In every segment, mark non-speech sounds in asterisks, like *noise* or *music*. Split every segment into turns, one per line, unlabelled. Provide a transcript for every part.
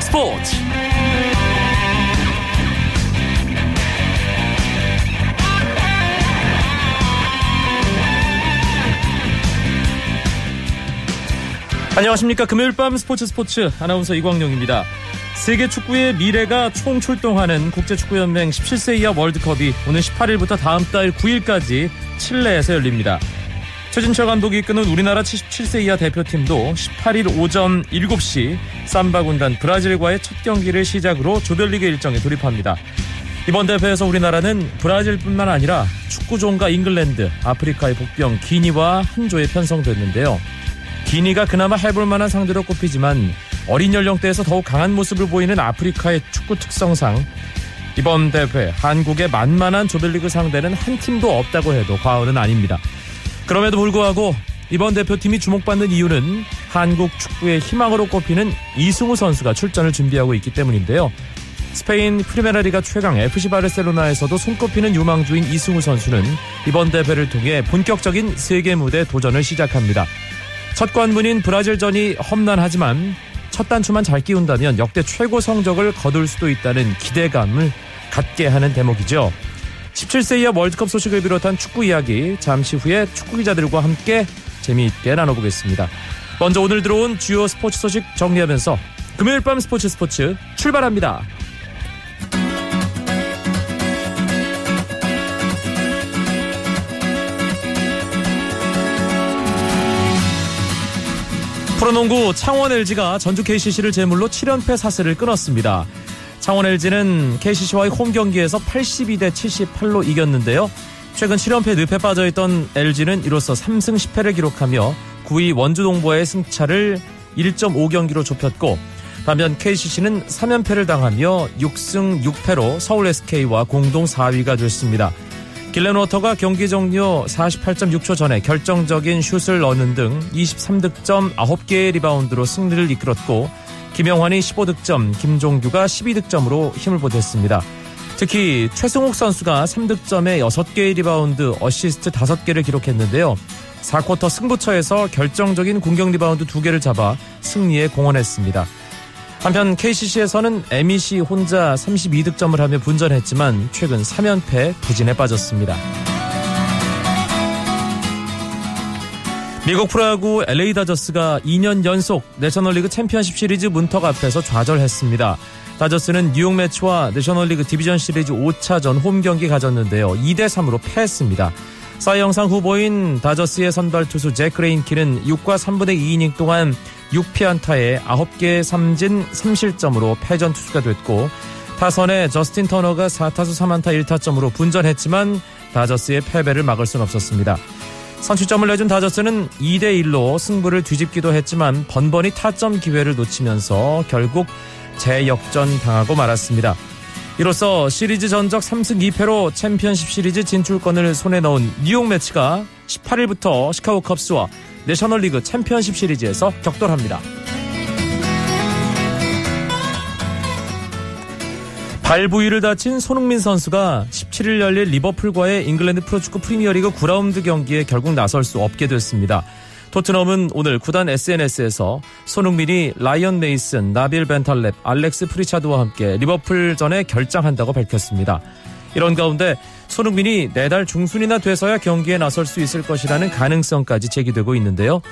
스포츠. 안녕하십니까. 금요일 밤 스포츠 스포츠 아나운서 이광용입니다. 세계 축구의 미래가 총출동하는 국제축구연맹 17세 이하 월드컵이 오늘 18일부터 다음 달 9일까지 칠레에서 열립니다 최진철 감독이 이끄는 우리나라 77세 이하 대표팀도 18일 오전 7시 삼바 군단 브라질과의 첫 경기를 시작으로 조별리그 일정에 돌입합니다. 이번 대회에서 우리나라는 브라질뿐만 아니라 축구종가 잉글랜드, 아프리카의 복병 기니와 한 조에 편성됐는데요. 기니가 그나마 해볼 만한 상대로 꼽히지만 어린 연령대에서 더욱 강한 모습을 보이는 아프리카의 축구 특성상 이번 대회 한국의 만만한 조별리그 상대는 한 팀도 없다고 해도 과언은 아닙니다. 그럼에도 불구하고 이번 대표팀이 주목받는 이유는 한국 축구의 희망으로 꼽히는 이승우 선수가 출전을 준비하고 있기 때문인데요. 스페인 프리메라리가 최강 FC 바르셀로나에서도 손꼽히는 유망주인 이승우 선수는 이번 대회를 통해 본격적인 세계 무대 도전을 시작합니다. 첫 관문인 브라질전이 험난하지만 첫 단추만 잘 끼운다면 역대 최고 성적을 거둘 수도 있다는 기대감을 갖게 하는 대목이죠. 17세 이하 월드컵 소식을 비롯한 축구 이야기 잠시 후에 축구 기자들과 함께 재미있게 나눠보겠습니다. 먼저 오늘 들어온 주요 스포츠 소식 정리하면서 금요일 밤 스포츠 스포츠 출발합니다. 프로농구 창원 LG가 전주 KCC를 제물로 7연패 사슬을 끊었습니다. 창원 LG는 KCC와의 홈 경기에서 82대 78로 이겼는데요. 최근 7연패 늪에 빠져있던 LG는 이로써 3승 10패를 기록하며 9위 원주동부와 승차를 1.5경기로 좁혔고 반면 KCC는 3연패를 당하며 6승 6패로 서울 SK와 공동 4위가 됐습니다. 길렌워터가 경기 종료 48.6초 전에 결정적인 슛을 넣는 등 23득점 9개의 리바운드로 승리를 이끌었고 김영환이 15득점, 김종규가 12득점으로 힘을 보탰습니다. 특히 최승욱 선수가 3득점에 6개의 리바운드, 어시스트 5개를 기록했는데요. 4쿼터 승부처에서 결정적인 공격 리바운드 2개를 잡아 승리에 공헌했습니다. 한편 KCC에서는 에밋 혼자 32득점을 하며 분전했지만 최근 3연패 부진에 빠졌습니다. 미국 프로야구 LA 다저스가 2년 연속 내셔널리그 챔피언십 시리즈 문턱 앞에서 좌절했습니다. 다저스는 뉴욕 메츠와 내셔널리그 디비전 시리즈 5차전 홈 경기 가졌는데요. 2대 3으로 패했습니다. 사이 영상 후보인 다저스의 선발 투수 잭 그레인키는 6과 3분의 2이닝 동안 6피안타에 9개의 삼진 3실점으로 패전 투수가 됐고 타선의 저스틴 터너가 4타수 3안타 1타점으로 분전했지만 다저스의 패배를 막을 수는 없었습니다. 선취점을 내준 다저스는 2대1로 승부를 뒤집기도 했지만 번번이 타점 기회를 놓치면서 결국 재역전 당하고 말았습니다. 이로써 시리즈 전적 3승 2패로 챔피언십 시리즈 진출권을 손에 넣은 뉴욕 매치가 18일부터 시카고 컵스와 내셔널리그 챔피언십 시리즈에서 격돌합니다. 발 부위를 다친 손흥민 선수가 17일 열릴 리버풀과의 잉글랜드 프로축구 프리미어리그 9라운드 경기에 결국 나설 수 없게 됐습니다. 토트넘은 오늘 구단 SNS에서 손흥민이 라이언 메이슨, 나빌 벤탈렙, 알렉스 프리차드와 함께 리버풀전에 결장한다고 밝혔습니다. 이런 가운데 손흥민이 내달 중순이나 돼서야 경기에 나설 수 있을 것이라는 가능성까지 제기되고 있는데요.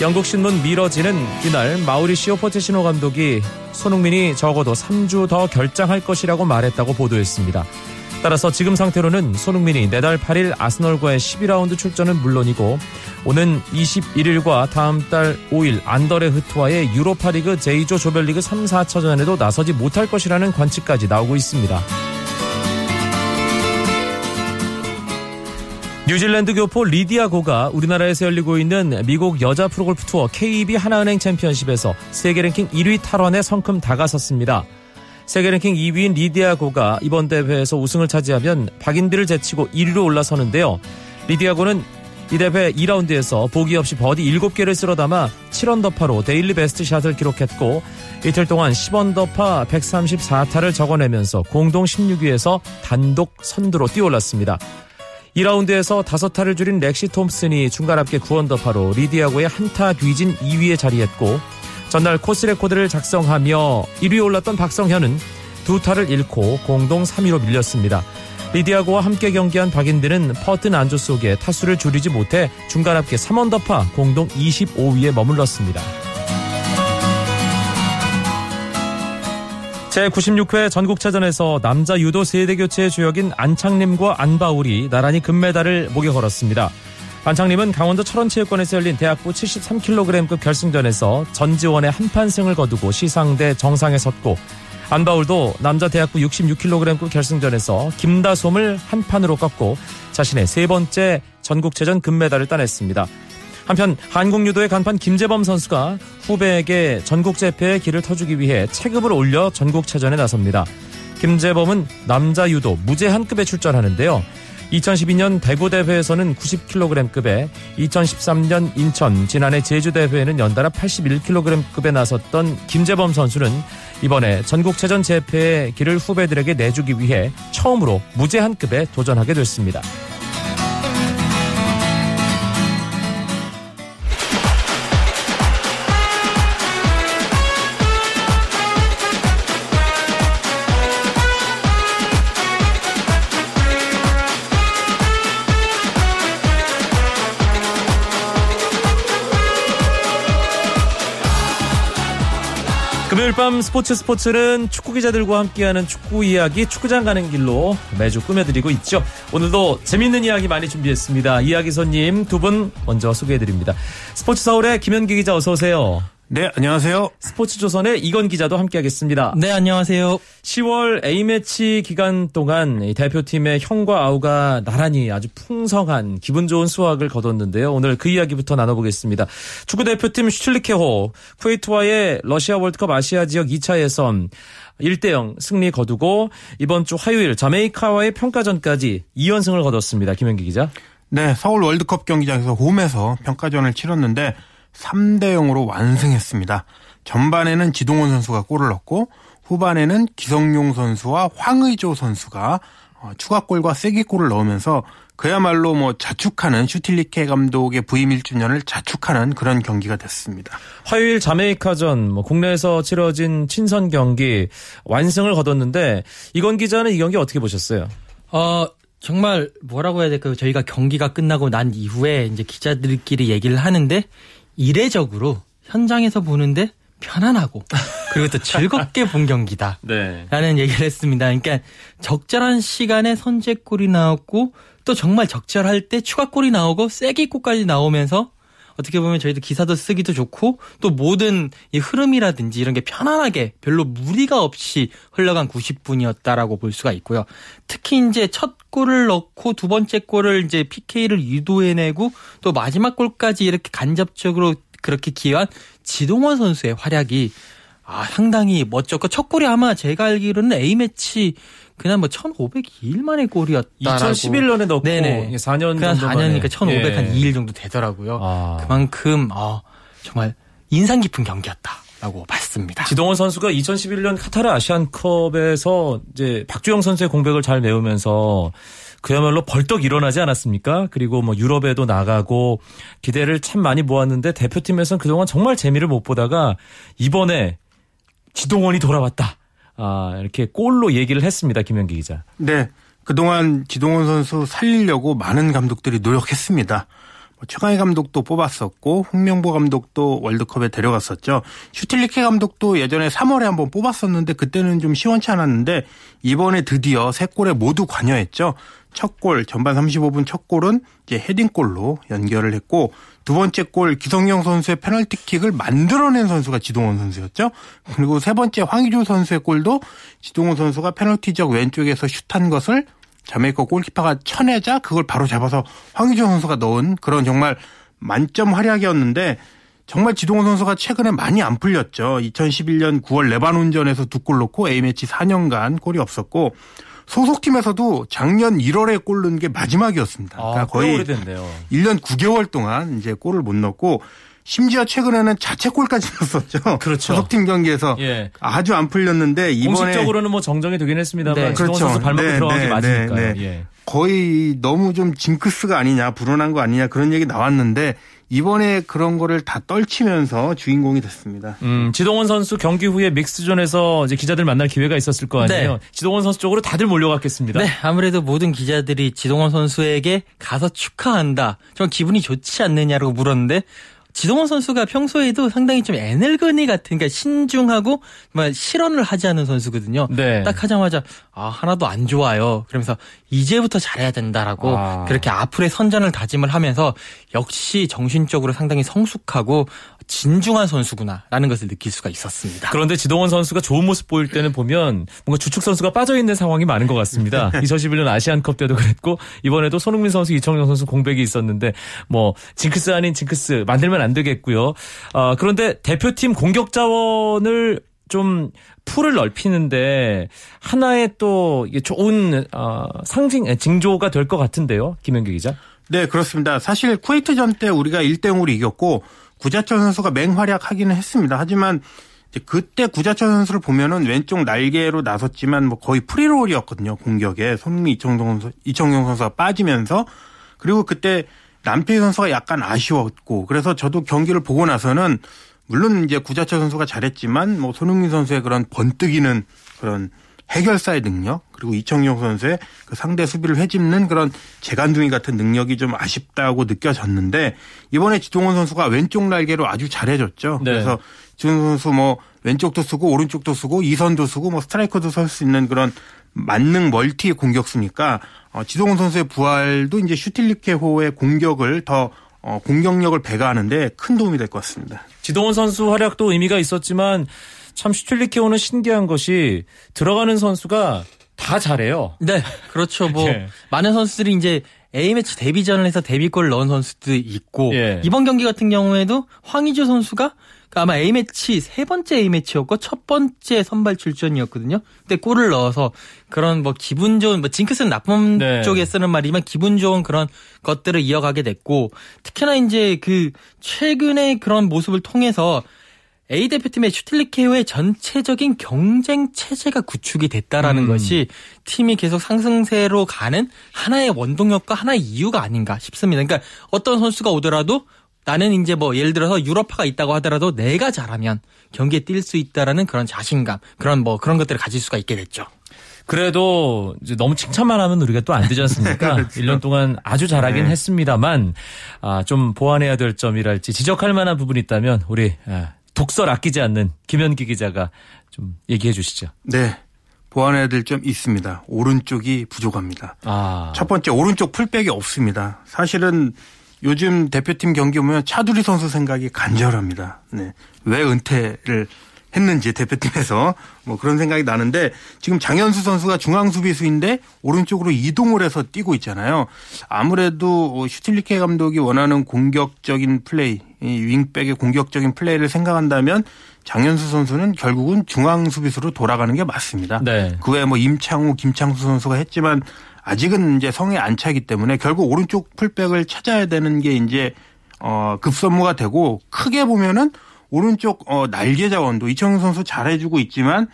영국 신문 미러지는 이날 마우리시오 포체티노 감독이 손흥민이 적어도 3주 더 결장할 것이라고 말했다고 보도했습니다. 따라서 지금 상태로는 손흥민이 내달 8일 아스널과의 12라운드 출전은 물론이고 오는 21일과 다음 달 5일 안더레흐트와의 유로파리그 제2조 조별리그 3, 4차전에도 나서지 못할 것이라는 관측까지 나오고 있습니다. 뉴질랜드 교포 리디아 고가 우리나라에서 열리고 있는 미국 여자 프로골프 투어 KEB 하나은행 챔피언십에서 세계 랭킹 1위 탈환에 성큼 다가섰습니다. 세계 랭킹 2위인 리디아 고가 이번 대회에서 우승을 차지하면 박인비를 제치고 1위로 올라서는데요. 리디아 고는 이 대회 2라운드에서 보기 없이 버디 7개를 쓸어 담아 7언더파로 daily best shot을 기록했고 이틀 동안 10언더파 134타를 적어내면서 공동 16위에서 단독 선두로 뛰어올랐습니다. 2라운드에서 5타를 줄인 렉시 톰슨이 중간 합계 9언더파로 리디아고에 한 타 뒤진 2위에 자리했고 전날 코스 레코드를 작성하며 1위에 올랐던 박성현은 두 타를 잃고 공동 3위로 밀렸습니다. 리디아고와 함께 경기한 박인비는 퍼트 난조 속에 타수를 줄이지 못해 중간 합계 3언더파 공동 25위에 머물렀습니다. 제96회 전국체전에서 남자 유도 세대교체의 주역인 안창림과 안바울이 나란히 금메달을 목에 걸었습니다. 안창림은 강원도 철원체육관에서 열린 대학부 73kg급 결승전에서 전지원의 한판승을 거두고 시상대 정상에 섰고 안바울도 남자 대학부 66kg급 결승전에서 김다솜을 한 판으로 꺾고 자신의 세 번째 전국체전 금메달을 따냈습니다. 한편 한국 유도의 간판 김재범 선수가 후배에게 전국 재패의 길을 터주기 위해 체급을 올려 전국체전에 나섭니다. 김재범은 남자 유도 무제한급에 출전하는데요. 2012년 대구 대회에서는 90kg급에 2013년 인천, 지난해 제주 대회에는 연달아 81kg급에 나섰던 김재범 선수는 이번에 전국체전 재패의 길을 후배들에게 내주기 위해 처음으로 무제한급에 도전하게 됐습니다. 금요일 밤 스포츠 스포츠는 축구 기자들과 함께하는 축구 이야기 축구장 가는 길로 매주 꾸며드리고 있죠. 오늘도 재밌는 이야기 많이 준비했습니다. 이야기 손님 두 분 먼저 소개해드립니다. 스포츠 서울의 김현기 기자 어서 오세요.
네, 안녕하세요.
스포츠 조선의 이건 기자도 함께하겠습니다.
네, 안녕하세요.
10월 A매치 기간 동안 대표팀의 형과 아우가 나란히 아주 풍성한 기분 좋은 수확을 거뒀는데요. 오늘 그 이야기부터 나눠보겠습니다. 축구대표팀 슈틸리케호 쿠웨이트와의 러시아 월드컵 아시아 지역 2차 예선 1대0 승리 거두고 이번 주 화요일 자메이카와의 평가전까지 2연승을 거뒀습니다. 김현기 기자.
네, 서울 월드컵 경기장에서 홈에서 평가전을 치렀는데 3대 0으로 완승했습니다. 전반에는 지동원 선수가 골을 넣고 후반에는 기성용 선수와 황의조 선수가 어, 추가골과 쐐기골을 넣으면서 그야말로 뭐 자축하는 슈틸리케 감독의 부임 1주년을 자축하는 그런 경기가 됐습니다.
화요일 자메이카전 뭐 국내에서 치러진 친선 경기 완승을 거뒀는데 이건 기자는 이 경기 어떻게 보셨어요?
어, 정말 뭐라고 해야 될까요? 저희가 경기가 끝나고 난 이후에 이제 기자들끼리 얘기를 하는데 이례적으로 현장에서 보는데 편안하고 그리고 또 즐겁게 본 경기다. *laughs*
네.
라는 얘기를 했습니다. 그러니까 적절한 시간에 선제골이 나왔고 또 정말 적절할 때 추가골이 나오고 쐐기골까지 나오면서 어떻게 보면 저희도 기사도 쓰기도 좋고 또 모든 이 흐름이라든지 이런 게 편안하게 별로 무리가 없이 흘러간 90분이었다라고 볼 수가 있고요. 특히 이제 첫 골을 넣고 두 번째 골을 이제 PK를 유도해내고 또 마지막 골까지 이렇게 간접적으로 그렇게 기여한 지동원 선수의 활약이 아, 상당히 멋졌고 첫 골이 아마 제가 알기로는 A매치 그냥 뭐 1,502일 만의 골이었다라고.
2011년에 넣고
네네.
4년
그냥
정도
4년이니까 1,502일
예.
정도 되더라고요.
아.
그만큼 어, 정말 인상 깊은 경기였다 라고 봤습니다.
지동원 선수가 2011년 카타르 아시안컵에서 이제 박주영 선수의 공백을 잘 메우면서 그야말로 벌떡 일어나지 않았습니까? 그리고 뭐 유럽에도 나가고 기대를 참 많이 모았는데 대표팀에서는 그동안 정말 재미를 못 보다가 이번에 지동원이 돌아왔다. 아, 이렇게 골로 얘기를 했습니다. 김현기 기자.
네, 그동안 지동원 선수 살리려고 많은 감독들이 노력했습니다. 뭐 최강희 감독도 뽑았었고 홍명보 감독도 월드컵에 데려갔었죠. 슈틸리케 감독도 예전에 3월에 한번 뽑았었는데 그때는 좀 시원치 않았는데 이번에 드디어 세 골에 모두 관여했죠. 첫 골 전반 35분 첫 골은 이제 헤딩골로 연결을 했고 두 번째 골 기성용 선수의 페널티킥을 만들어낸 선수가 지동원 선수였죠. 그리고 세 번째 황희조 선수의 골도 지동원 선수가 페널티적 왼쪽에서 슛한 것을 자메이카 골키퍼가 쳐내자 그걸 바로 잡아서 황희조 선수가 넣은 그런 정말 만점 활약이었는데 정말 지동원 선수가 최근에 많이 안 풀렸죠. 2011년 9월 레바논전에서 두 골 넣고 A매치 4년간 골이 없었고 소속팀에서도 작년 1월에 골 넣은 게 마지막이었습니다. 그러니까
아,
거의
오래됐네요.
1년 9개월 동안 이제 골을 못 넣고 심지어 최근에는 자책골까지 *laughs* 넣었었죠.
그렇죠.
소속팀 경기에서
예.
아주 안 풀렸는데 이번에
공식적으로는 뭐 정정이 되긴 했습니다만
네.
그렇죠.
선수 발목에
네,
들어간 게
네,
맞으니까요.
네, 네.
예.
거의 너무 좀 징크스가 아니냐, 불어난 거 아니냐 그런 얘기 나왔는데 이번에 그런 거를 다 떨치면서 주인공이 됐습니다.
음, 지동원 선수 경기 후에 믹스존에서 이제 기자들 만날 기회가 있었을 거 아니에요.
네.
지동원 선수 쪽으로 다들 몰려갔겠습니다.
네, 아무래도 모든 기자들이 지동원 선수에게 가서 축하한다. 좀 기분이 좋지 않느냐라고 물었는데 지동원 선수가 평소에도 상당히 좀 애늙은이 같은, 그러니까 신중하고 정말 실언을 하지 않은 선수거든요.
네.
딱 하자마자 아 하나도 안 좋아요. 그러면서 이제부터 잘해야 된다라고
아.
그렇게 앞으로의 선전을 다짐을 하면서 역시 정신적으로 상당히 성숙하고 진중한 선수구나라는 것을 느낄 수가 있었습니다.
그런데 지동원 선수가 좋은 모습 보일 때는 보면 뭔가 주축 선수가 빠져 있는 상황이 많은 것 같습니다. *laughs* 2011년 아시안컵 때도 그랬고 이번에도 손흥민 선수, 이청용 선수 공백이 있었는데 뭐 징크스 아닌 징크스 만들면 안 되겠고요. 아, 그런데 대표팀 공격 자원을 좀 풀을 넓히는데 하나의 또 좋은 어, 상징 징조가 될 것 같은데요, 김현기 기자.
네, 그렇습니다. 사실 쿠웨이트전 때 우리가 1대 0으로 이겼고 구자철 선수가 맹활약하기는 했습니다. 하지만 이제 그때 구자철 선수를 보면은 왼쪽 날개로 나섰지만 뭐 거의 프리롤이었거든요. 공격에 손흥민 이청용 선수 이청용 선수가 빠지면서 그리고 그때 남태희 선수가 약간 아쉬웠고 그래서 저도 경기를 보고 나서는 물론 이제 구자철 선수가 잘했지만 뭐 손흥민 선수의 그런 번뜩이는 그런 해결사의 능력 그리고 이청용 선수의 그 상대 수비를 회집는 그런 재간둥이 같은 능력이 좀 아쉽다고 느껴졌는데 이번에 지동원 선수가 왼쪽 날개로 아주 잘해줬죠.
네.
그래서 지동원 선수 뭐 왼쪽도 쓰고 오른쪽도 쓰고 이선도 쓰고 뭐 스트라이커도 설 수 있는 그런 만능 멀티 공격수니까 어, 지동원 선수의 부활도 이제 슈틸리케호의 공격을 더 어, 공격력을 배가하는데 큰 도움이 될 것 같습니다.
지동원 선수 활약도 의미가 있었지만 참 슈틸리케오는 신기한 것이 들어가는 선수가 다 잘해요.
네, 그렇죠. 뭐 *laughs*
예.
많은 선수들이 이제 A매치 데뷔전을 해서 데뷔골을 넣은 선수도 있고
예.
이번 경기 같은 경우에도 황의조 선수가 그 아마 A매치 세 번째 A매치였고 첫 번째 선발 출전이었거든요. 근데 골을 넣어서 그런 뭐 기분 좋은 뭐 징크스는 나쁜
네.
쪽에 쓰는 말이지만 기분 좋은 그런 것들을 이어가게 됐고 특히나 이제 그 최근의 그런 모습을 통해서 A 대표팀의 슈틸리케오의 전체적인 경쟁 체제가 구축이 됐다라는
음.
것이 팀이 계속 상승세로 가는 하나의 원동력과 하나의 이유가 아닌가 싶습니다. 그러니까 어떤 선수가 오더라도 나는 이제 뭐 예를 들어서 유럽파가 있다고 하더라도 내가 잘하면 경기에 뛸 수 있다라는 그런 자신감, 그런 뭐 그런 것들을 가질 수가 있게 됐죠.
그래도 이제 너무 칭찬만 하면 우리가 또 안 되지 않습니까? *laughs* 1년 동안 아주 잘하긴
네.
했습니다만 아, 좀 보완해야 될 점이랄지 지적할 만한 부분이 있다면 우리 아, 독설 아끼지 않는 김현기 기자가 좀 얘기해 주시죠.
네. 보완해야 될 점 있습니다. 오른쪽이 부족합니다.
아,
첫 번째 오른쪽 풀백이 없습니다. 사실은 요즘 대표팀 경기 보면 차두리 선수 생각이 간절합니다. 네. 왜 은퇴를 했는지 대표팀에서 뭐 그런 생각이 나는데 지금 장현수 선수가 중앙 수비수인데 오른쪽으로 이동을 해서 뛰고 있잖아요. 아무래도 슈틸리케 감독이 원하는 공격적인 플레이, 이 윙백의 공격적인 플레이를 생각한다면 장현수 선수는 결국은 중앙 수비수로 돌아가는 게 맞습니다.
네.
그 외에 뭐 임창우, 김창수 선수가 했지만 아직은 이제 성에 안 차기 때문에 결국 오른쪽 풀백을 찾아야 되는 게 이제 어 급선무가 되고 크게 보면은 오른쪽 어 날개 자원도 이청용 선수 잘해주고 있지만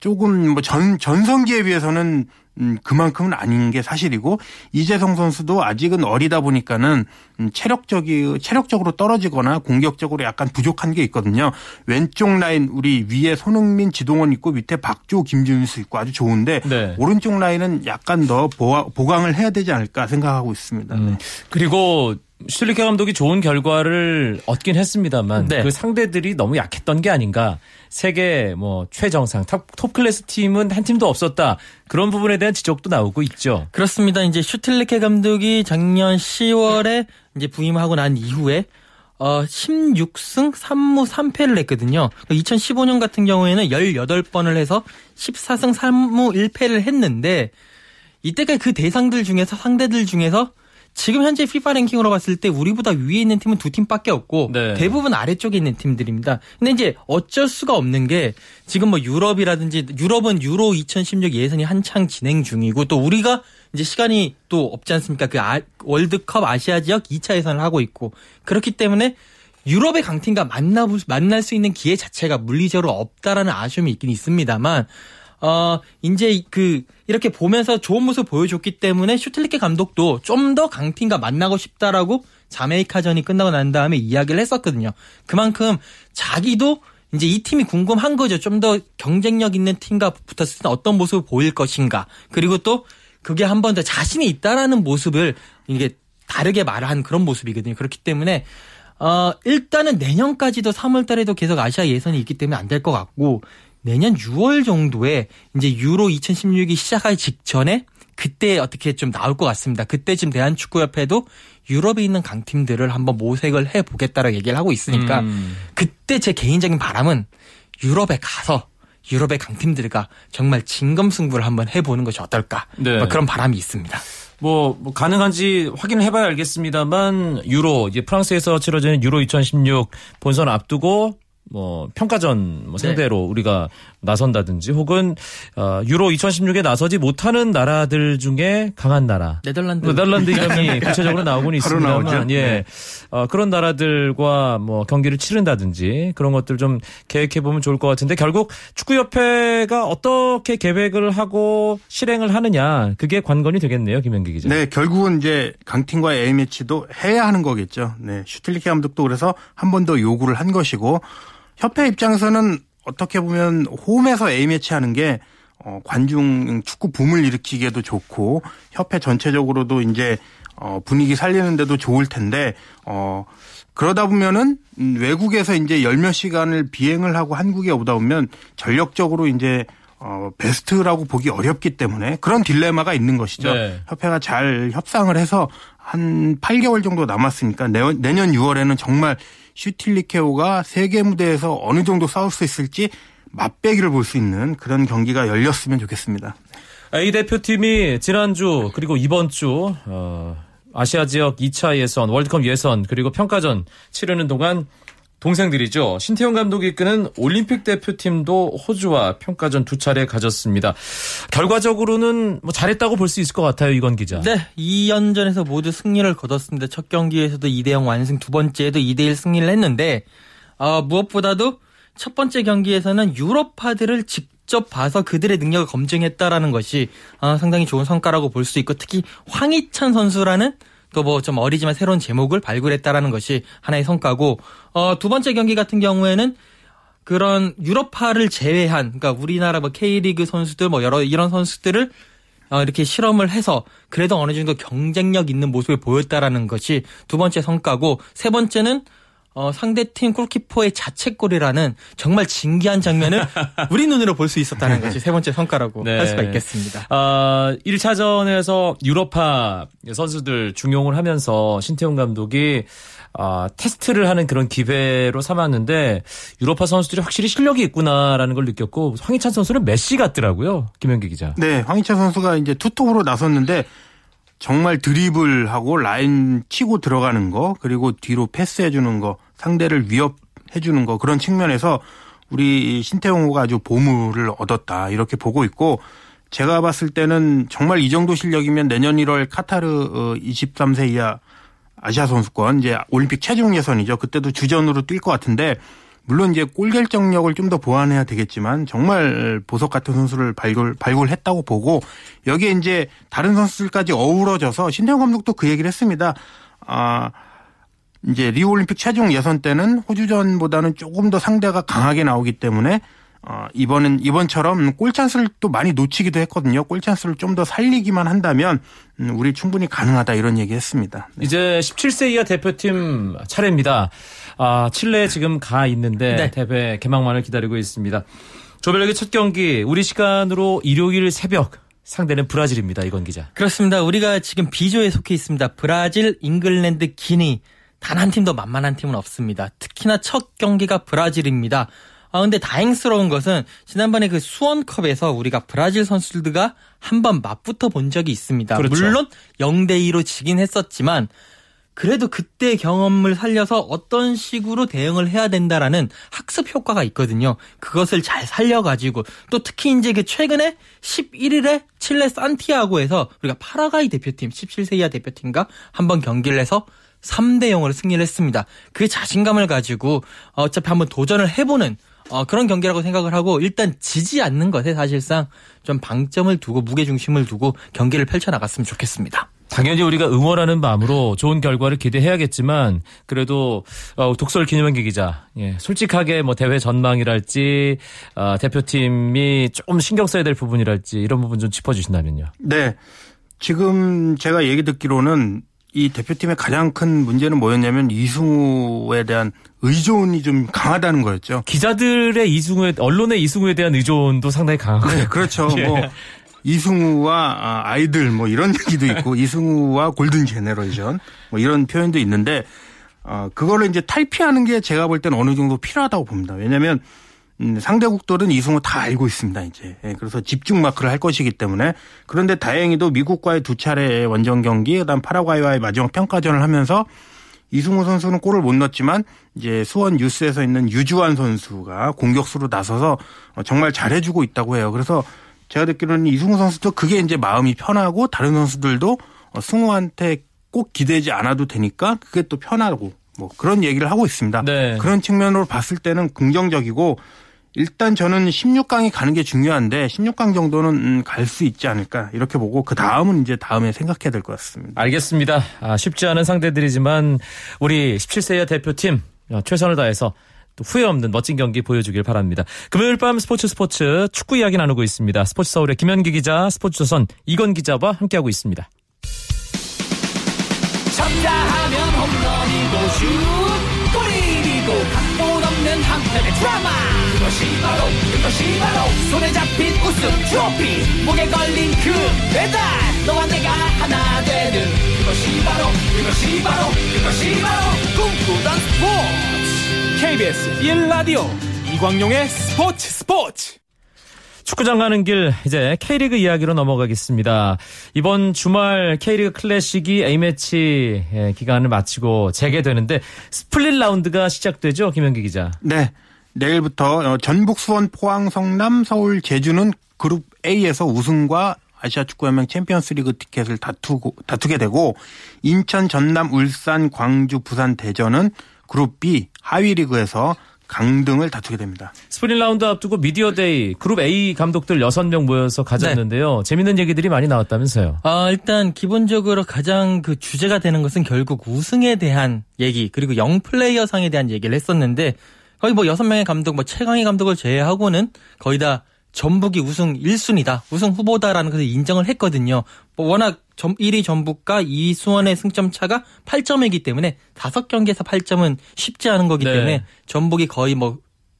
조금 뭐 전 전성기에 비해서는 음, 그만큼은 아닌 게 사실이고 이재성 선수도 아직은 어리다 보니까는 음, 체력적이 체력적으로 떨어지거나 공격적으로 약간 부족한 게 있거든요. 왼쪽 라인 우리 위에 손흥민, 지동원 있고 밑에 박조, 김준수 있고 아주 좋은데
네.
오른쪽 라인은 약간 더 보강을 해야 되지 않을까 생각하고 있습니다.
음, 그리고 슈틸리케 감독이 좋은 결과를 얻긴 했습니다만
네.
그 상대들이 너무 약했던 게 아닌가. 세계 뭐 최정상 top, top class 팀은 한 팀도 없었다. 그런 부분에 대한 지적도 나오고 있죠.
그렇습니다. 이제 슈틸리케 감독이 작년 10월에 이제 부임하고 난 이후에 어 16승 3무 3패를 했거든요. 2015년 같은 경우에는 18번을 해서 14승 3무 1패를 했는데 이때까지 그 대상들 중에서 상대들 중에서 지금 현재 FIFA 랭킹으로 봤을 때 우리보다 위에 있는 팀은 두 팀밖에 없고
네.
대부분 아래쪽에 있는 팀들입니다. 근데 이제 어쩔 수가 없는 게 지금 뭐 유럽이라든지 유럽은 유로 2016 예선이 한창 진행 중이고 또 우리가 이제 시간이 또 없지 않습니까? 그 아- 월드컵 아시아 지역 2차 예선을 하고 있고 그렇기 때문에 유럽의 강팀과 만나 만날 수 있는 기회 자체가 물리적으로 없다라는 아쉬움이 있긴 있습니다만 어, 이제 그, 이렇게 보면서 좋은 모습 보여줬기 때문에 슈틸리케 감독도 좀 더 강팀과 만나고 싶다라고 자메이카전이 끝나고 난 다음에 이야기를 했었거든요. 그만큼 자기도 이제 이 팀이 궁금한 거죠. 좀 더 경쟁력 있는 팀과 붙었을 때 어떤 모습을 보일 것인가. 그리고 또 그게 한 번 더 자신이 있다라는 모습을 이게 다르게 말한 그런 모습이거든요. 그렇기 때문에 어, 일단은 내년까지도 3월 달에도 계속 아시아 예선이 있기 때문에 안 될 것 같고 내년 6월 정도에 이제 유로 2016이 시작할 직전에 그때 어떻게 좀 나올 것 같습니다. 그때쯤 대한축구협회도 유럽에 있는 강팀들을 한번 모색을 해 보겠다라고 얘기를 하고 있으니까
음.
그때 제 개인적인 바람은 유럽에 가서 유럽의 강팀들과 정말 진검승부를 한번 해보는 것이 어떨까
네.
뭐 그런 바람이 있습니다.
뭐, 뭐 가능한지 확인을 해봐야 알겠습니다만 유로 이제 프랑스에서 치러지는 유로 2016 본선 앞두고 뭐 평가전 뭐 상대로 우리가 나선다든지 혹은 어, 유로 2016에 나서지 못하는 나라들 중에 강한 나라
네덜란드
네덜란드 이름이 *laughs* 구체적으로 나오고는 있습니다만. 예
네.
어, 그런 나라들과 뭐 경기를 치른다든지 그런 것들 좀 계획해 보면 좋을 것 같은데 결국 축구협회가 어떻게 계획을 하고 실행을 하느냐 그게 관건이 되겠네요 김현기 기자.
네, 결국은 이제 강팀과의 A 매치도 해야 하는 거겠죠. 네, 슈틸리케 감독도 그래서 한 번 더 요구를 한 것이고 협회 입장에서는 어떻게 보면 홈에서 A 매치 하는 게 어, 관중 축구 붐을 일으키기에도 좋고 협회 전체적으로도 이제 어, 분위기 살리는데도 좋을 텐데 어, 그러다 보면은 음, 외국에서 이제 열몇 시간을 비행을 하고 한국에 오다 보면 전력적으로 이제 어, 베스트라고 보기 어렵기 때문에 그런 딜레마가 있는 것이죠.
네.
협회가 잘 협상을 해서 한 8개월 정도 남았으니까 내년, 내년 6월에는 정말 슈틸리케오가 세계 무대에서 어느 정도 싸울 수 있을지 맛배기를 볼 수 있는 그런 경기가 열렸으면 좋겠습니다.
A 대표팀이 지난주 그리고 이번 주 어, 아시아 지역 2차 예선, 월드컵 예선 그리고 평가전 치르는 동안 동생들이죠. 신태용 감독이 이끄는 올림픽 대표팀도 호주와 평가전 두 차례 가졌습니다. 결과적으로는 뭐 잘했다고 볼 수 있을 것 같아요, 이건 기자.
네, 2연전에서 모두 승리를 거뒀습니다. 첫 경기에서도 2대0 완승, 두 번째에도 2대1 승리를 했는데 어, 무엇보다도 첫 번째 경기에서는 유럽파들을 직접 봐서 그들의 능력을 검증했다라는 것이 어, 상당히 좋은 성과라고 볼 수 있고 특히 황희찬 선수라는 또 뭐 좀 어리지만 새로운 제목을 발굴했다라는 것이 하나의 성과고 어, 두 번째 경기 같은 경우에는 그런 유럽파를 제외한 그러니까 우리나라 뭐 K리그 선수들 뭐 여러 이런 선수들을 어, 이렇게 실험을 해서 그래도 어느 정도 경쟁력 있는 모습을 보였다라는 것이 두 번째 성과고 세 번째는 어, 상대팀 골키퍼의 자책골이라는 정말 진기한 장면을 *laughs* 우리 눈으로 볼 수 있었다는 것이 세 번째 성과라고
네.
할 수가 있겠습니다.
아, 1차전에서 유럽파 선수들 중용을 하면서 신태용 감독이 아, 테스트를 하는 그런 기회로 삼았는데 유럽파 선수들이 확실히 실력이 있구나라는 걸 느꼈고 황희찬 선수는 메시 같더라고요. 김현기 기자.
네, 황희찬 선수가 이제 투톱으로 나섰는데 정말 드리블하고 라인 치고 들어가는 거 그리고 뒤로 패스해 주는 거 상대를 위협해 주는 거 그런 측면에서 우리 신태용호가 아주 보물을 얻었다 이렇게 보고 있고 제가 봤을 때는 정말 이 정도 실력이면 내년 1월 카타르 23세 이하 아시아 선수권 이제 올림픽 체중 예선이죠. 그때도 주전으로 뛸 것 같은데 물론 이제 골 결정력을 좀 더 보완해야 되겠지만 정말 보석 같은 선수를 발굴 발굴했다고 보고 여기에 이제 다른 선수들까지 어우러져서 신태용 감독도 그 얘기를 했습니다. 아 이제 리우 올림픽 최종 예선 때는 호주전보다는 조금 더 상대가 강하게 나오기 때문에 어, 이번은 이번처럼 골 찬스를 또 많이 놓치기도 했거든요. 골 찬스를 좀 더 살리기만 한다면 음, 우리 충분히 가능하다 이런 얘기했습니다. 네.
이제 17세 이하 대표팀 차례입니다. 아, 칠레에 지금 가 있는데
네.
대회 개막만을 기다리고 있습니다. 조별리그 첫 경기 우리 시간으로 일요일 새벽 상대는 브라질입니다. 이건 기자.
그렇습니다. 우리가 지금 B조에 속해 있습니다. 브라질, 잉글랜드, 기니 단 한 팀도 만만한 팀은 없습니다. 특히나 첫 경기가 브라질입니다. 아 근데 다행스러운 것은 지난번에 그 수원컵에서 우리가 브라질 선수들과 한 번 맞붙어 본 적이 있습니다.
그렇죠.
물론 0대 2로 지긴 했었지만 그래도 그때 경험을 살려서 어떤 식으로 대응을 해야 된다라는 학습 효과가 있거든요. 그것을 잘 살려가지고 또 특히 이제 그 최근에 11일에 칠레 산티아고에서 우리가 파라과이 대표팀 17세 이하 대표팀과 한번 경기를 해서 3대 0으로 승리를 했습니다. 그 자신감을 가지고 어차피 한번 도전을 해보는 어, 그런 경기라고 생각을 하고 일단 지지 않는 것에 사실상 좀 방점을 두고 무게 중심을 두고 경기를 펼쳐 나갔으면 좋겠습니다.
당연히 우리가 응원하는 마음으로 좋은 결과를 기대해야겠지만 그래도 어, 독설 김현기 기자 예, 솔직하게 뭐 대회 전망이랄지 어, 대표팀이 좀 신경 써야 될 부분이랄지 이런 부분 좀 짚어주신다면요.
네. 지금 제가 얘기 듣기로는 이 대표팀의 가장 큰 문제는 뭐였냐면 이승우에 대한 의존이 좀 강하다는 거였죠.
기자들의 이승우에 언론의 이승우에 대한 의존도 상당히 강하고
네, 그렇죠. *laughs*
예.
뭐 이승우와 아, 아이들 뭐 이런 얘기도 있고 *laughs* 이승우와 골든 제네레이션 뭐 이런 표현도 있는데 어 그거를 이제 탈피하는 게 제가 볼 때는 어느 정도 필요하다고 봅니다. 왜냐하면 음, 상대국들은 이승우 다 알고 있습니다, 이제. 예, 그래서 집중 마크를 할 것이기 때문에. 그런데 다행히도 미국과의 두 차례 원정 경기, 그 다음 파라과이와의 마지막 평가전을 하면서 이승우 선수는 골을 못 넣었지만 이제 수원 유스에서 있는 유주환 선수가 공격수로 나서서 어, 정말 잘해주고 있다고 해요. 그래서 제가 듣기로는 이승우 선수도 그게 이제 마음이 편하고 다른 선수들도 어, 승우한테 꼭 기대지 않아도 되니까 그게 또 편하고 뭐 그런 얘기를 하고 있습니다.
네.
그런 측면으로 봤을 때는 긍정적이고 일단 저는 16강이 가는 게 중요한데 16강 정도는 음, 갈수 있지 않을까 이렇게 보고 그 다음은 이제 다음에 생각해야 될 것 같습니다.
알겠습니다. 아, 쉽지 않은 상대들이지만 우리 17세 이하 대표팀 어, 최선을 다해서 또 후회 없는 멋진 경기 보여주길 바랍니다. 금요일 밤 스포츠 스포츠 축구 이야기 나누고 있습니다. 스포츠 서울의 김현기 기자, 스포츠조선 이건 기자와 함께하고 있습니다.
쳤다 하면 홈런이고 슛 골이고 각본 없는 한편의 드라마 그것이 바로 그것이 바로 손에 잡힌 우승 트로피 목에 걸린 그 배달 너와 내가 하나 되는 그것이 바로 그것이 바로 그것이 바로 꿈꾸던 스포츠
KBS 1라디오 이광용의 스포츠 스포츠
축구장 가는 길 이제 K리그 이야기로 넘어가겠습니다. 이번 주말 K리그 클래식이 A매치 예, 기간을 마치고 재개되는데 스플릿 라운드가 시작되죠, 김현기 기자.
네. 내일부터 어, 전북, 수원, 포항, 성남, 서울, 제주는 그룹 A에서 우승과 아시아 축구연맹 챔피언스리그 티켓을 다투고 다투게 되고 인천, 전남, 울산, 광주, 부산, 대전은 그룹 B 하위 리그에서 강등을 다투게 됩니다.
스플릿 라운드 앞두고 미디어데이 그룹 A 감독들 6명 모여서 가졌는데요. 재밌는 얘기들이 많이 나왔다면서요.
아, 일단 기본적으로 가장 그 주제가 되는 것은 결국 우승에 대한 얘기 그리고 영 플레이어 상에 대한 얘기를 했었는데 거의 뭐 여섯 명의 감독 뭐 최강희 감독을 제외하고는 거의 다 전북이 우승 1순위다. 우승 후보다라는 것을 인정을 했거든요. 뭐 워낙 1위 전북과 2위 수원의 승점 차가 8점이기 때문에 5경기에서 8점은 쉽지 않은 거기
네.
때문에 전북이 거의 뭐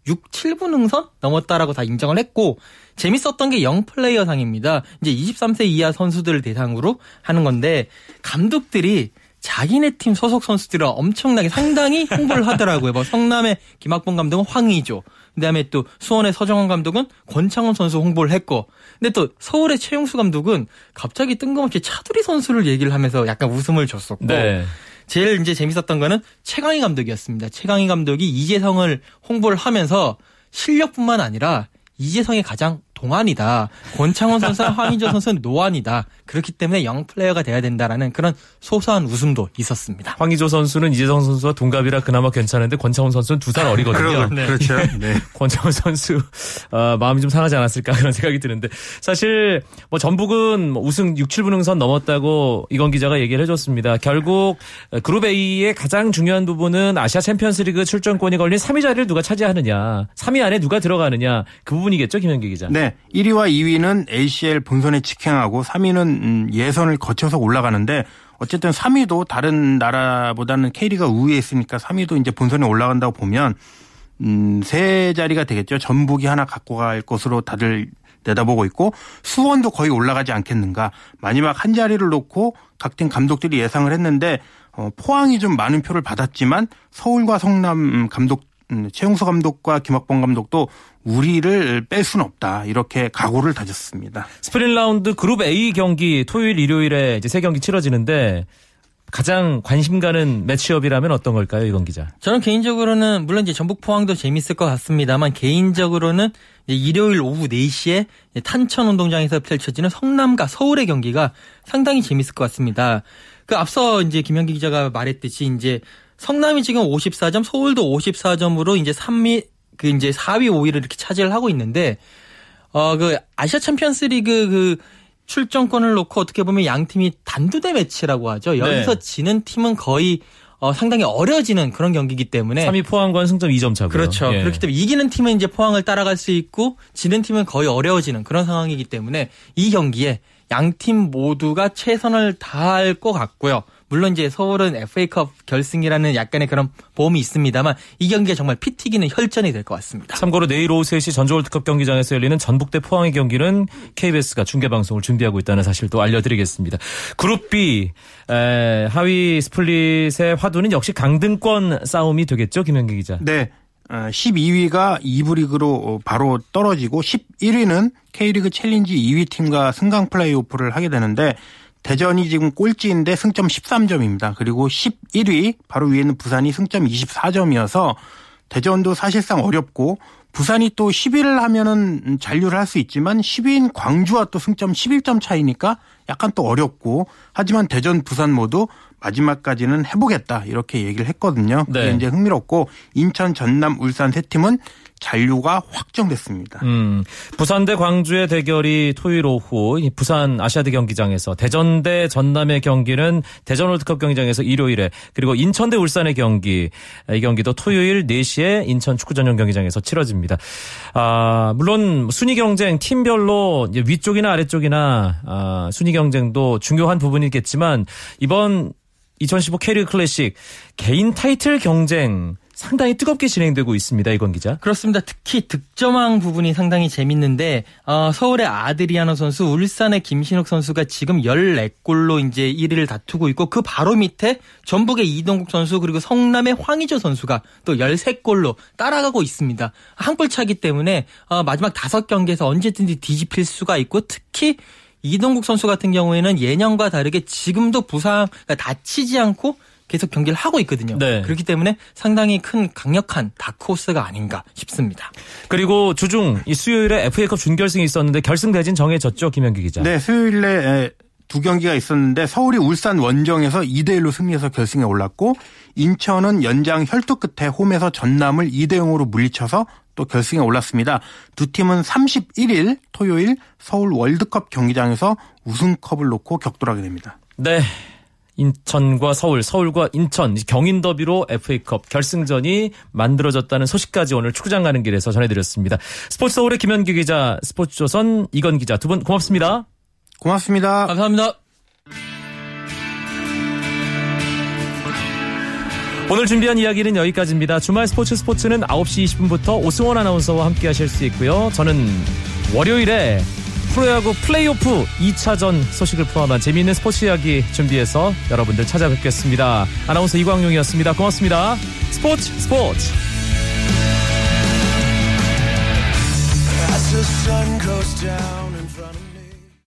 6, 7분 응선 넘었다라고 다 인정을 했고 재밌었던 게 영플레이어 상입니다. 이제 23세 이하 선수들을 대상으로 하는 건데 감독들이 자기네 팀 소속 선수들을 엄청나게 상당히 *laughs* 홍보를 하더라고요. 뭐 성남의 김학봉 감독은 황의조, 그다음에 또 수원의 서정원 감독은 권창훈 선수 홍보를 했고, 근데 또 서울의 최용수 감독은 갑자기 뜬금없이 차두리 선수를 얘기를 하면서 약간 웃음을 줬었고,
네.
제일 이제 재밌었던 거는 최강희 감독이었습니다. 최강희 감독이 이재성을 홍보를 하면서 실력뿐만 아니라 이재성이 가장 동안이다. 권창훈 선수와 황인조 선수는 노안이다. 그렇기 때문에 영 플레이어가 돼야 된다라는 그런 소소한 웃음도 있었습니다.
황희조 선수는 이재성 선수와 동갑이라 그나마 괜찮은데 권창훈 선수는 두 살 어리거든요.
그러, 그렇죠. 네. *laughs*
권창훈 선수 어, 마음이 좀 상하지 않았을까 그런 생각이 드는데 사실 뭐 전북은 뭐 우승 6, 7분 응선 넘었다고 이건 기자가 얘기를 해줬습니다. 결국 그룹 A의 가장 중요한 부분은 아시아 챔피언스리그 출전권이 걸린 3위 자리를 누가 차지하느냐, 3위 안에 누가 들어가느냐 그 부분이겠죠, 김현기 기자.
네. 1위와 2위는 ACL 본선에 직행하고 3위는 음, 예선을 거쳐서 올라가는데 어쨌든 3위도 다른 나라보다는 K리가 우위에 있으니까 3위도 이제 본선에 올라간다고 보면 음, 세 자리가 되겠죠. 전북이 하나 갖고 갈 것으로 다들 내다보고 있고 수원도 거의 올라가지 않겠는가. 마지막 한 자리를 놓고 각 팀 감독들이 예상을 했는데 어, 포항이 좀 많은 표를 받았지만 서울과 성남 음, 감독 음, 최용수 감독과 김학범 감독도 우리를 뺄 수는 없다. 이렇게 각오를 다졌습니다.
스플릿 라운드 그룹 A 경기 토요일 일요일에 이제 세 경기 치러지는데 가장 관심 가는 매치업이라면 어떤 걸까요, 이건 기자?
저는 개인적으로는 물론 이제 전북 포항도 재밌을 것 같습니다만 개인적으로는 이제 일요일 오후 4시에 탄천 운동장에서 펼쳐지는 성남과 서울의 경기가 상당히 재밌을 것 같습니다. 그 앞서 이제 김현기 기자가 말했듯이 이제 성남이 지금 54점, 서울도 54점으로 이제 3위 그 이제 4위, 5위를 이렇게 차지를 하고 있는데 어 그 아시아 챔피언스리그 그 출전권을 놓고 어떻게 보면 양 팀이 단두대 매치라고 하죠. 여기서
네.
지는 팀은 거의 어 상당히 어려지는 그런 경기이기 때문에
3위 포항과는 승점 2점 차고요.
그렇죠.
예.
그렇기 때문에 이기는 팀은 이제 포항을 따라갈 수 있고 지는 팀은 거의 어려워지는 그런 상황이기 때문에 이 경기에 양 팀 모두가 최선을 다할 것 같고요. 물론 이제 서울은 FA컵 결승이라는 약간의 그런 보험이 있습니다만 이 경기가 정말 피 튀기는 혈전이 될 것 같습니다.
참고로 내일 오후 3시 전주 월드컵 경기장에서 열리는 전북 대 포항의 경기는 KBS가 중계방송을 준비하고 있다는 사실도 알려드리겠습니다. 그룹 B 에, 하위 스플릿의 화두는 역시 강등권 싸움이 되겠죠, 김현기 기자.
네. 12위가 2부 리그로 바로 떨어지고 11위는 K리그 챌린지 2위 팀과 승강 플레이오프를 하게 되는데 대전이 지금 꼴찌인데 승점 13점입니다. 그리고 11위 바로 위에는 부산이 승점 24점이어서 대전도 사실상 어렵고 부산이 또 10위를 하면은 잔류를 할 수 있지만 10위인 광주와 또 승점 11점 차이니까 약간 또 어렵고 하지만 대전 부산 모두 마지막까지는 해보겠다 이렇게 얘기를 했거든요. 그게
네.
이제 흥미롭고 인천, 전남, 울산 세 팀은 잔류가 확정됐습니다.
음, 부산 대 광주의 대결이 토요일 오후 이 부산 아시아드 경기장에서 대전 대 전남의 경기는 대전 월드컵 경기장에서 일요일에 그리고 인천 대 울산의 경기 이 경기도 토요일 4시에 인천 축구 전용 경기장에서 치러집니다. 아, 물론 순위 경쟁 팀별로 위쪽이나 아래쪽이나 아, 순위 경쟁도 중요한 부분이겠지만 이번 2015 K리그 클래식 개인 타이틀 경쟁 상당히 뜨겁게 진행되고 있습니다. 이건 기자.
그렇습니다. 특히 득점왕 부분이 상당히 재밌는데 어, 서울의 아드리아노 선수, 울산의 김신욱 선수가 지금 14골로 이제 1위를 다투고 있고 그 바로 밑에 전북의 이동국 선수 그리고 성남의 황의조 선수가 또 13골로 따라가고 있습니다. 한 골 차기 때문에 어, 마지막 다섯 경기에서 언제든지 뒤집힐 수가 있고 특히 이동국 선수 같은 경우에는 예년과 다르게 지금도 부상 그러니까 다치지 않고 계속 경기를 하고 있거든요.
네.
그렇기 때문에 상당히 큰 강력한 다크호스가 아닌가 싶습니다.
그리고 주중 이 수요일에 FA컵 준결승이 있었는데 결승 대진 정해졌죠, 김현기 기자.
네, 수요일에 에, 두 경기가 있었는데 서울이 울산 원정에서 2대 1로 승리해서 결승에 올랐고 인천은 연장 혈투 끝에 홈에서 전남을 2대 0으로 물리쳐서 또 결승에 올랐습니다. 두 팀은 31일 토요일 서울 월드컵 경기장에서 우승컵을 놓고 격돌하게 됩니다.
네. 인천과 서울, 서울과 인천 경인 더비로 FA컵 결승전이 만들어졌다는 소식까지 오늘 축구장 가는 길에서 전해드렸습니다. 스포츠 서울의 김현기 기자, 스포츠조선 이건 기자 두 분 고맙습니다.
고맙습니다.
감사합니다.
오늘 준비한 이야기는 여기까지입니다. 주말 스포츠 스포츠는 9시 20분부터 오승원 아나운서와 함께 하실 수 있고요. 저는 월요일에 프로야구 플레이오프 2차전 소식을 포함한 재미있는 스포츠 이야기 준비해서 여러분들 찾아뵙겠습니다. 아나운서 이광용이었습니다. 고맙습니다. 스포츠 스포츠.
As the sun goes down